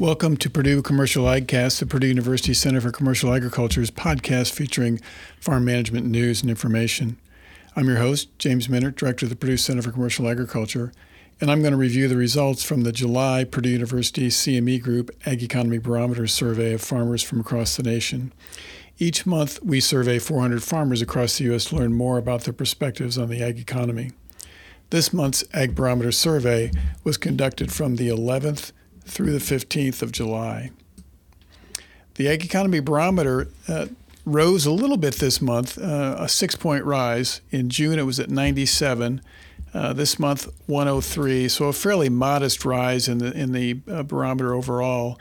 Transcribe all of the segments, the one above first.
Welcome to Purdue Commercial AgCast, the Purdue University Center for Commercial Agriculture's podcast featuring farm management news and information. I'm your host, James Mintert, Director of the Purdue Center for Commercial Agriculture, and I'm going to review the results from the July Purdue University CME Group Ag Economy Barometer survey of farmers from across the nation. Each month, we survey 400 farmers across the U.S. to learn more about their perspectives on the ag economy. This month's Ag Barometer survey was conducted from the 11th through the 15th of July. The Ag Economy Barometer uh, rose a little bit this month, uh, a six point rise. In June, it was at 97. Uh, this month, 103. So a fairly modest rise in the in the uh, barometer overall,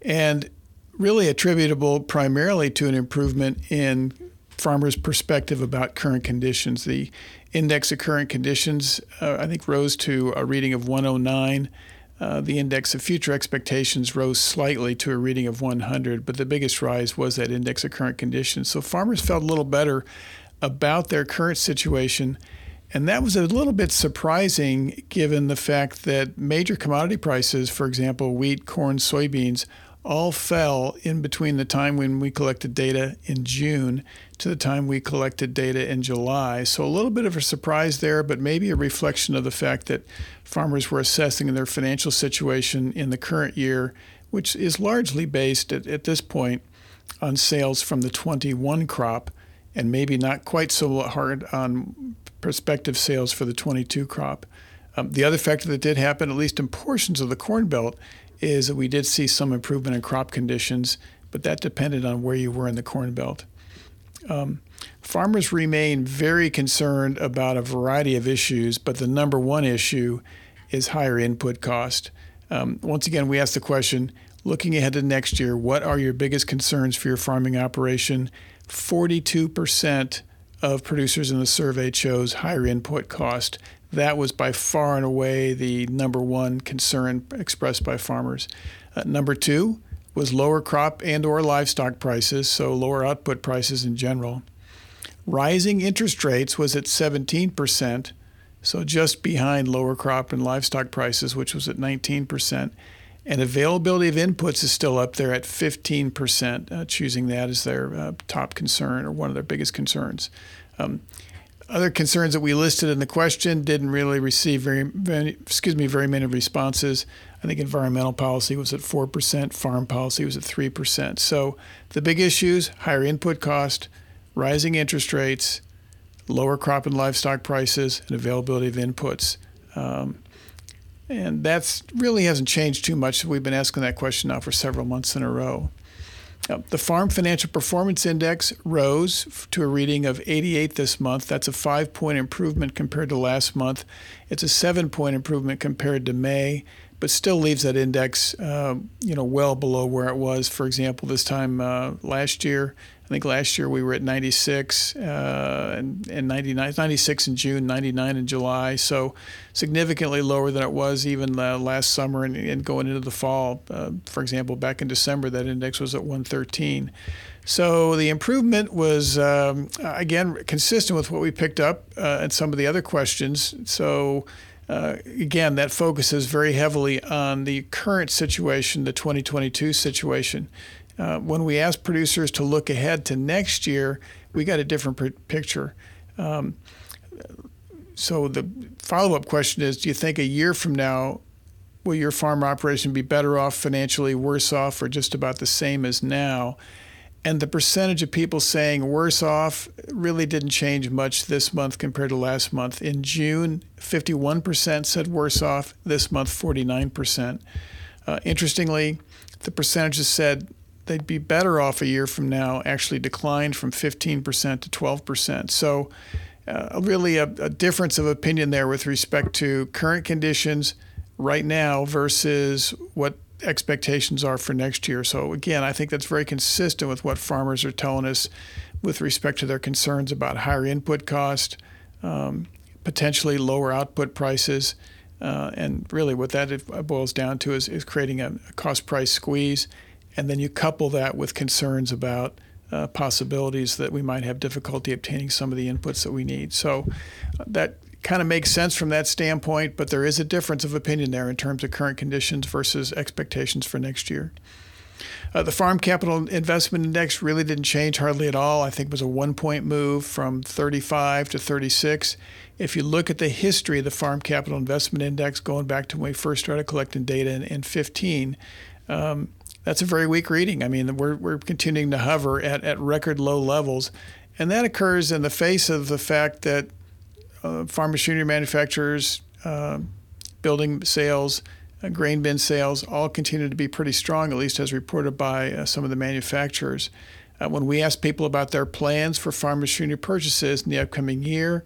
and really attributable primarily to an improvement in farmers' perspective about current conditions. The index of current conditions, uh, I think, rose to a reading of 109. Uh, the index of future expectations rose slightly to a reading of 100, but the biggest rise was that index of current conditions. So farmers felt a little better about their current situation. And that was a little bit surprising given the fact that major commodity prices, for example, wheat, corn, soybeans, all fell in between the time when we collected data in June to the time we collected data in July. So a little bit of a surprise there, but maybe a reflection of the fact that farmers were assessing their financial situation in the current year, which is largely based at, at this point on sales from the 21 crop and maybe not quite so hard on prospective sales for the 22 crop. Um, the other factor that did happen, at least in portions of the Corn Belt, is that we did see some improvement in crop conditions, but that depended on where you were in the Corn Belt. Um, farmers remain very concerned about a variety of issues, but the number one issue is higher input cost. Um, once again, we ask the question looking ahead to next year, what are your biggest concerns for your farming operation? 42% of producers in the survey chose higher input cost that was by far and away the number one concern expressed by farmers. Uh, number two was lower crop and or livestock prices, so lower output prices in general. Rising interest rates was at 17%, so just behind lower crop and livestock prices, which was at 19%. And availability of inputs is still up there at 15%, uh, choosing that as their uh, top concern or one of their biggest concerns. Um, other concerns that we listed in the question didn't really receive very, very, excuse me, very many responses. I think environmental policy was at 4%, farm policy was at 3%. So the big issues higher input cost, rising interest rates, lower crop and livestock prices, and availability of inputs. Um, and that's really hasn't changed too much. We've been asking that question now for several months in a row. The Farm Financial Performance Index rose to a reading of 88 this month. That's a five point improvement compared to last month. It's a seven point improvement compared to May, but still leaves that index, uh, you know, well below where it was. For example, this time uh, last year, think last year we were at 96 uh, and, and 99, 96 in June, 99 in July. So significantly lower than it was even uh, last summer and, and, going into the fall. Uh, for example, back in December, that index was at 113. So the improvement was, um, again, consistent with what we picked up uh, and some of the other questions. So uh, again, that focuses very heavily on the current situation, the 2022 situation. Uh, when we ask producers to look ahead to next year, we got a different pr- picture. Um, so the follow-up question is: Do you think a year from now will your farm operation be better off financially, worse off, or just about the same as now? And the percentage of people saying worse off really didn't change much this month compared to last month. In June, 51% said worse off. This month, 49%. Uh, interestingly, the percentages said they'd be better off a year from now actually declined from 15% to 12%. So, uh, really a, a, difference of opinion there with respect to current conditions right now versus what expectations are for next year. So, again, I think that's very consistent with what farmers are telling us with respect to their concerns about higher input cost, um, potentially lower output prices. Uh, and really, what that boils down to is, is creating a, a cost price squeeze and then you couple that with concerns about uh, possibilities that we might have difficulty obtaining some of the inputs that we need. So uh, that kind of makes sense from that standpoint, but there is a difference of opinion there in terms of current conditions versus expectations for next year. Uh, the Farm Capital Investment Index really didn't change hardly at all. I think it was a one point move from 35 to 36. If you look at the history of the Farm Capital Investment Index going back to when we first started collecting data in, in 15, um, that's a very weak reading. I mean, we're, we're continuing to hover at, at record low levels. And that occurs in the face of the fact that uh, farm machinery manufacturers, uh, building sales, uh, grain bin sales all continue to be pretty strong, at least as reported by uh, some of the manufacturers. Uh, when we asked people about their plans for farm machinery purchases in the upcoming year,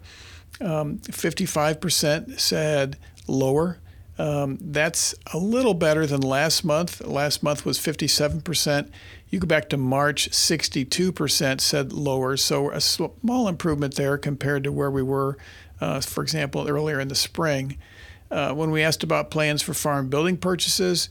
um, 55% said lower. Um, that's a little better than last month. Last month was 57%. You go back to March, 62% said lower. So a small improvement there compared to where we were, uh, for example, earlier in the spring. Uh, when we asked about plans for farm building purchases,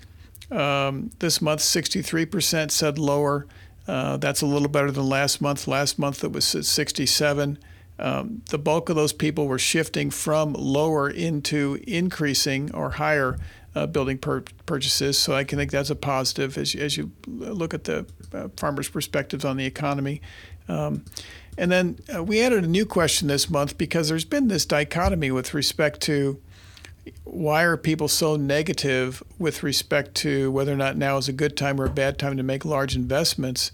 um, this month 63% said lower. Uh, that's a little better than last month. Last month it was 67. Um, the bulk of those people were shifting from lower into increasing or higher uh, building pur- purchases. So I can think that's a positive as, as you look at the uh, farmers' perspectives on the economy. Um, and then uh, we added a new question this month because there's been this dichotomy with respect to why are people so negative with respect to whether or not now is a good time or a bad time to make large investments?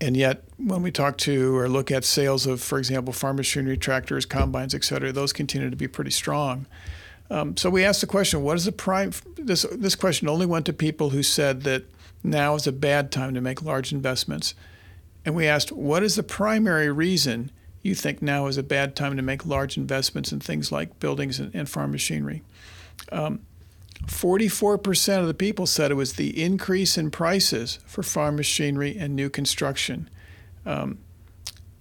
And yet, when we talk to or look at sales of, for example, farm machinery, tractors, combines, et cetera, those continue to be pretty strong. Um, so we asked the question: What is the prime? This this question only went to people who said that now is a bad time to make large investments, and we asked, what is the primary reason you think now is a bad time to make large investments in things like buildings and, and farm machinery. Um, 44% of the people said it was the increase in prices for farm machinery and new construction. Um,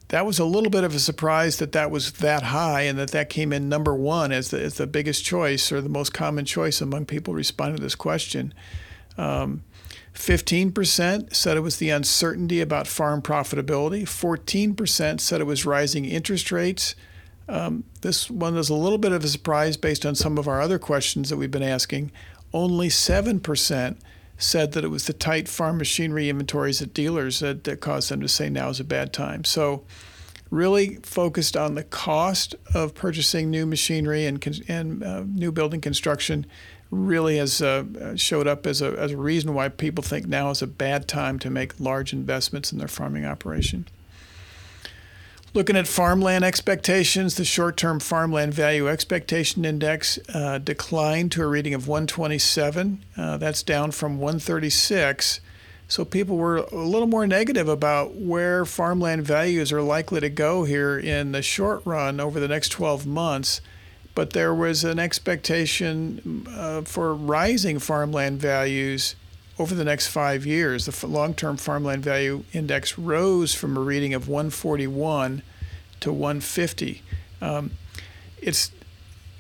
that was a little bit of a surprise that that was that high and that that came in number one as the, as the biggest choice or the most common choice among people responding to this question. Um, 15% said it was the uncertainty about farm profitability. 14% said it was rising interest rates. Um, this one was a little bit of a surprise based on some of our other questions that we've been asking. Only 7% said that it was the tight farm machinery inventories at dealers that, that caused them to say now is a bad time. So, really focused on the cost of purchasing new machinery and, and uh, new building construction really has uh, showed up as a, as a reason why people think now is a bad time to make large investments in their farming operation. Looking at farmland expectations, the short term farmland value expectation index uh, declined to a reading of 127. Uh, that's down from 136. So people were a little more negative about where farmland values are likely to go here in the short run over the next 12 months but there was an expectation uh, for rising farmland values over the next five years. The long term farmland value index rose from a reading of 141 to 150. Um, it's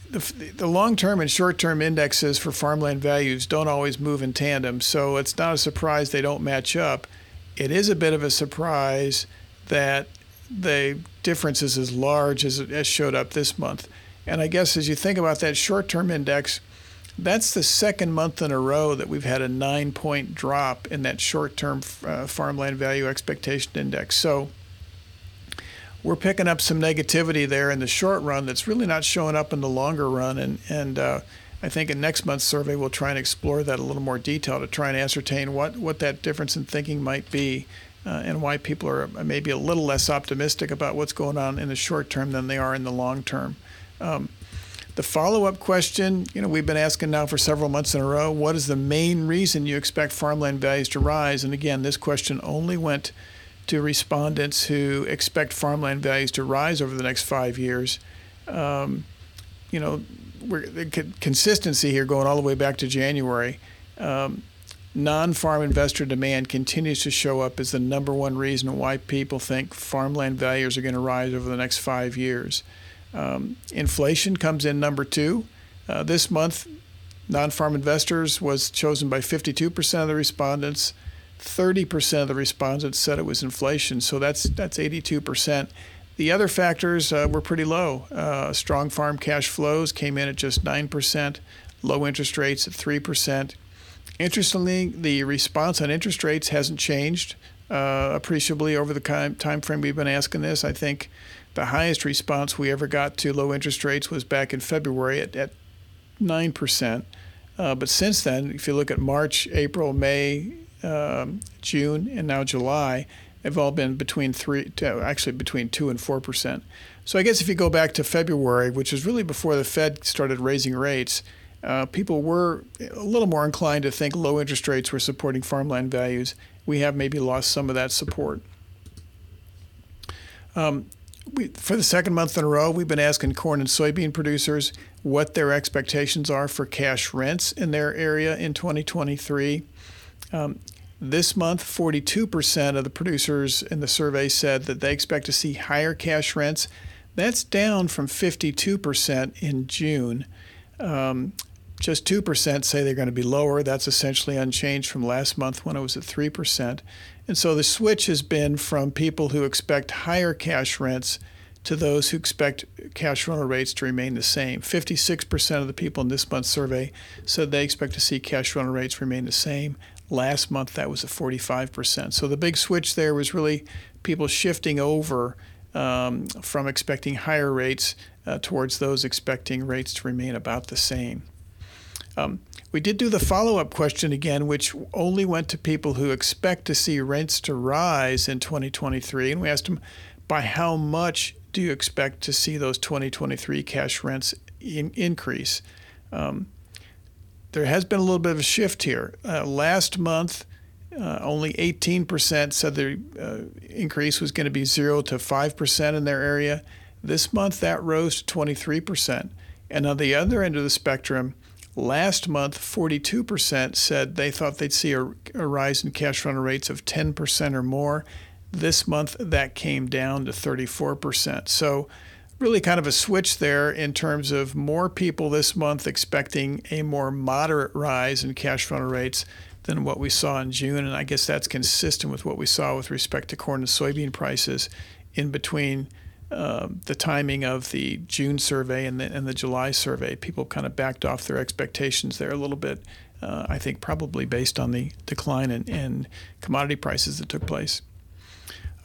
the, the long term and short term indexes for farmland values don't always move in tandem, so it's not a surprise they don't match up. It is a bit of a surprise that the difference is as large as it as showed up this month. And I guess as you think about that short term index, that's the second month in a row that we've had a nine point drop in that short term uh, farmland value expectation index. So we're picking up some negativity there in the short run that's really not showing up in the longer run. And, and uh, I think in next month's survey, we'll try and explore that a little more detail to try and ascertain what, what that difference in thinking might be. Uh, and why people are maybe a little less optimistic about what's going on in the short term than they are in the long term. Um, the follow up question, you know, we've been asking now for several months in a row what is the main reason you expect farmland values to rise? And again, this question only went to respondents who expect farmland values to rise over the next five years. Um, you know, consistency here going all the way back to January. Um, non farm investor demand continues to show up as the number one reason why people think farmland values are going to rise over the next five years. Um, inflation comes in number two. Uh, this month, non farm investors was chosen by 52% of the respondents. 30% of the respondents said it was inflation, so that's that's 82%. The other factors uh, were pretty low. Uh, strong farm cash flows came in at just 9%, low interest rates at 3%. Interestingly, the response on interest rates hasn't changed uh, appreciably over the time frame we've been asking this. I think the highest response we ever got to low interest rates was back in February at, at 9%. Uh, but since then, if you look at March, April, May, um, June, and now July, have all been between three, to, actually between two and four percent. So I guess if you go back to February, which is really before the Fed started raising rates, uh, people were a little more inclined to think low interest rates were supporting farmland values. We have maybe lost some of that support. Um, we, for the second month in a row, we've been asking corn and soybean producers what their expectations are for cash rents in their area in 2023. Um, this month, 42% of the producers in the survey said that they expect to see higher cash rents. That's down from 52% in June. Um, just 2% say they're going to be lower. That's essentially unchanged from last month when it was at 3%. And so the switch has been from people who expect higher cash rents to those who expect cash rental rates to remain the same. 56% of the people in this month's survey said they expect to see cash rental rates remain the same. Last month, that was at 45%. So the big switch there was really people shifting over um, from expecting higher rates uh, towards those expecting rates to remain about the same. Um, we did do the follow up question again, which only went to people who expect to see rents to rise in 2023. And we asked them, by how much do you expect to see those 2023 cash rents in, increase? Um, there has been a little bit of a shift here. Uh, last month, uh, only 18% said the uh, increase was going to be 0 to 5% in their area. This month, that rose to 23%. And on the other end of the spectrum, last month, 42% said they thought they'd see a, a rise in cash rental rates of 10% or more. This month, that came down to 34%. So, really kind of a switch there in terms of more people this month expecting a more moderate rise in cash rental rates than what we saw in June. And I guess that's consistent with what we saw with respect to corn and soybean prices in between uh, the timing of the June survey and the, and the July survey. People kind of backed off their expectations there a little bit. Uh, I think probably based on the decline in, in commodity prices that took place.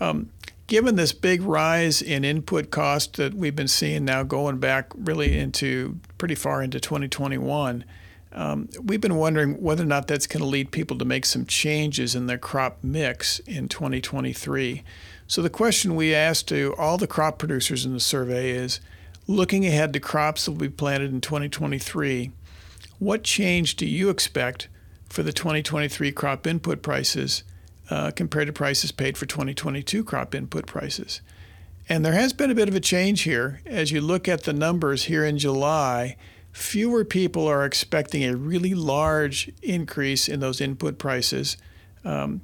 Um, given this big rise in input cost that we've been seeing now going back really into pretty far into 2021, um, we've been wondering whether or not that's going to lead people to make some changes in their crop mix in 2023. So the question we asked to all the crop producers in the survey is looking ahead to crops that will be planted in 2023, what change do you expect for the 2023 crop input prices uh, compared to prices paid for 2022 crop input prices. And there has been a bit of a change here. As you look at the numbers here in July, fewer people are expecting a really large increase in those input prices. Um,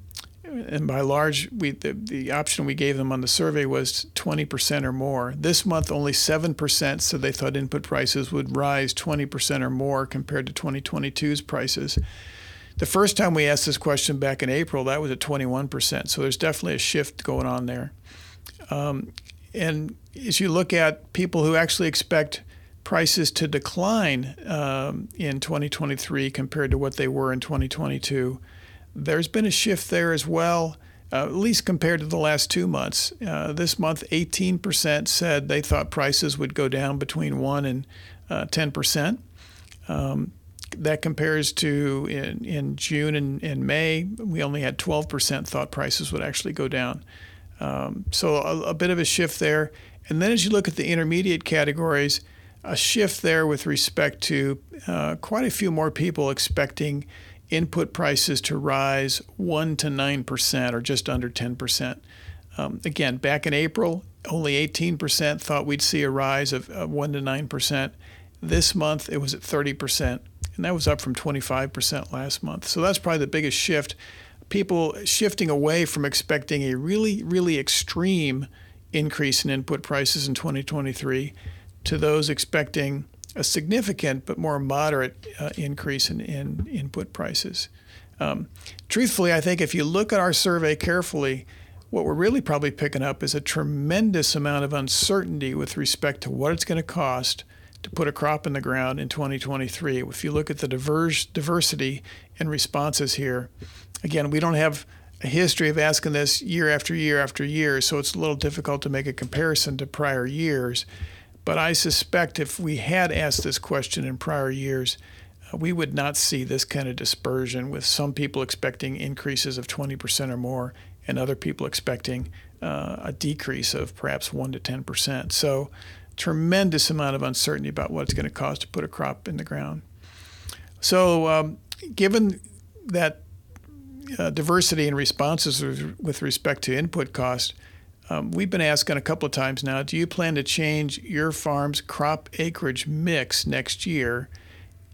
and by large, we, the, the option we gave them on the survey was 20% or more. This month, only 7% said they thought input prices would rise 20% or more compared to 2022's prices. The first time we asked this question back in April, that was at 21%. So there's definitely a shift going on there. Um, and as you look at people who actually expect prices to decline um, in 2023 compared to what they were in 2022, there's been a shift there as well. Uh, at least compared to the last two months. Uh, this month, 18% said they thought prices would go down between 1 and uh, 10%. Um, that compares to in, in June and, and May, we only had 12% thought prices would actually go down. Um, so a, a, bit of a shift there. And then as you look at the intermediate categories, a shift there with respect to uh, quite a few more people expecting input prices to rise 1 to 9% or just under 10%. Um, again, back in April, only 18% thought we'd see a rise of, of 1 to 9%. This month, it was at 30% and that was up from 25% last month. So that's probably the biggest shift. People shifting away from expecting a really, really extreme increase in input prices in 2023 to those expecting a significant but more moderate uh, increase in, in input prices. Um, truthfully, I think if you look at our survey carefully, what we're really probably picking up is a tremendous amount of uncertainty with respect to what it's going to cost to put a crop in the ground in 2023. If you look at the diverse, diversity in responses here, again, we don't have a history of asking this year after year after year, so it's a little difficult to make a comparison to prior years. But I suspect if we had asked this question in prior years, uh, we would not see this kind of dispersion with some people expecting increases of 20% or more and other people expecting uh, a decrease of perhaps 1 to 10%. So, tremendous amount of uncertainty about what it's going to cost to put a crop in the ground. So, um, given that uh, diversity in responses with respect to input cost, um, we've been asking a couple of times now do you plan to change your farm's crop acreage mix next year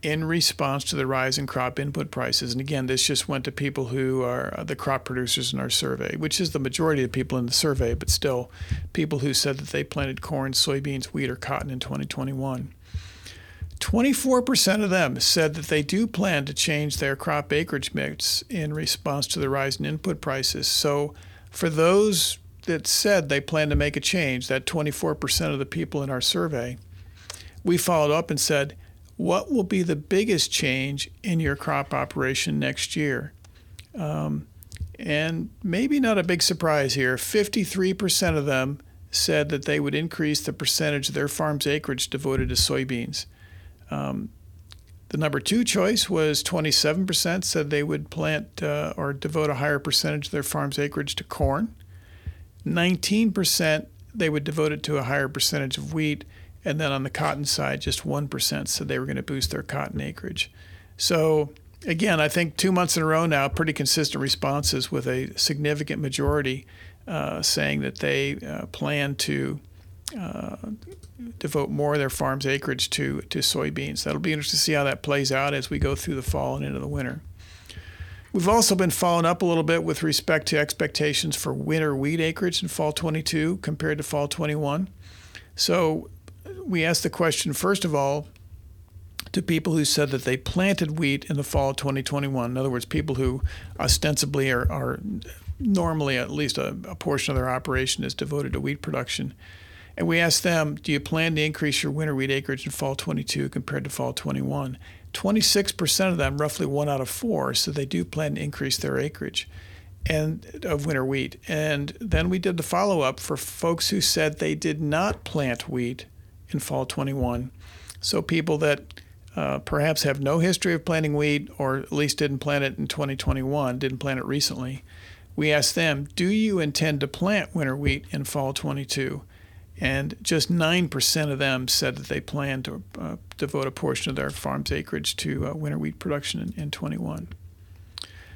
in response to the rise in crop input prices. And again, this just went to people who are the crop producers in our survey, which is the majority of people in the survey, but still people who said that they planted corn, soybeans, wheat, or cotton in 2021. 24% of them said that they do plan to change their crop acreage mix in response to the rise in input prices. So, for those that said they plan to make a change, that 24% of the people in our survey, we followed up and said, what will be the biggest change in your crop operation next year? Um, and maybe not a big surprise here 53% of them said that they would increase the percentage of their farm's acreage devoted to soybeans. Um, the number two choice was 27% said they would plant uh, or devote a higher percentage of their farm's acreage to corn. 19% they would devote it to a higher percentage of wheat, and then on the cotton side, just 1% said they were going to boost their cotton acreage. So, again, I think two months in a row now, pretty consistent responses with a significant majority uh, saying that they uh, plan to uh, devote more of their farm's acreage to, to soybeans. That'll be interesting to see how that plays out as we go through the fall and into the winter. We've also been following up a little bit with respect to expectations for winter wheat acreage in fall 22 compared to fall 21. So we asked the question first of all to people who said that they planted wheat in the fall of 2021. In other words, people who ostensibly are, are normally at least a, a, portion of their operation is devoted to wheat production. And we asked them, do you plan to increase your winter wheat acreage in fall 22 compared to fall 21? 26% of them, roughly one out of four, said they do plan to increase their acreage and of winter wheat. And then we did the follow up for folks who said they did not plant wheat in fall 21. So people that uh, perhaps have no history of planting wheat or at least didn't plant it in 2021, didn't plant it recently, we asked them, do you intend to plant winter wheat in fall 22? And just 9% of them said that they plan to uh, devote a portion of their farm's acreage to uh, winter wheat production in, in 21.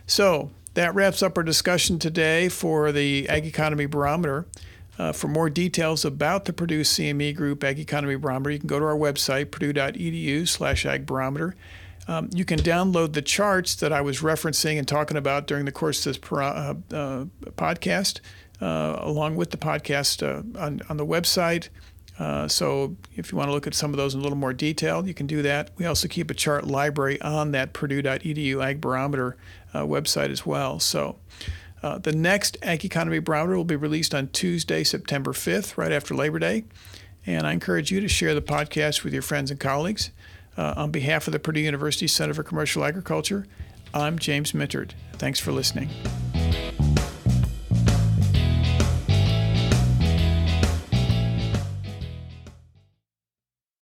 So that wraps up our discussion today for the Ag Economy Barometer. Uh, for more details about the Purdue CME Group Ag Economy Barometer, you can go to our website, purdue.edu slash agbarometer. Um, you can download the charts that I was referencing and talking about during the course of this uh, uh, podcast, along with the podcast uh, on, on the website. Uh, so if you want to look at some of those in a little more detail, you can do that. We also keep a chart library on that purdue.edu ag barometer website as well. So uh, the next Ag Economy Barometer will be released on Tuesday, September 5th, right after Labor Day. And I encourage you to share the podcast with your friends and colleagues. Uh, on behalf of the Purdue University Center for Commercial Agriculture, I'm James Mintert. Thanks for listening.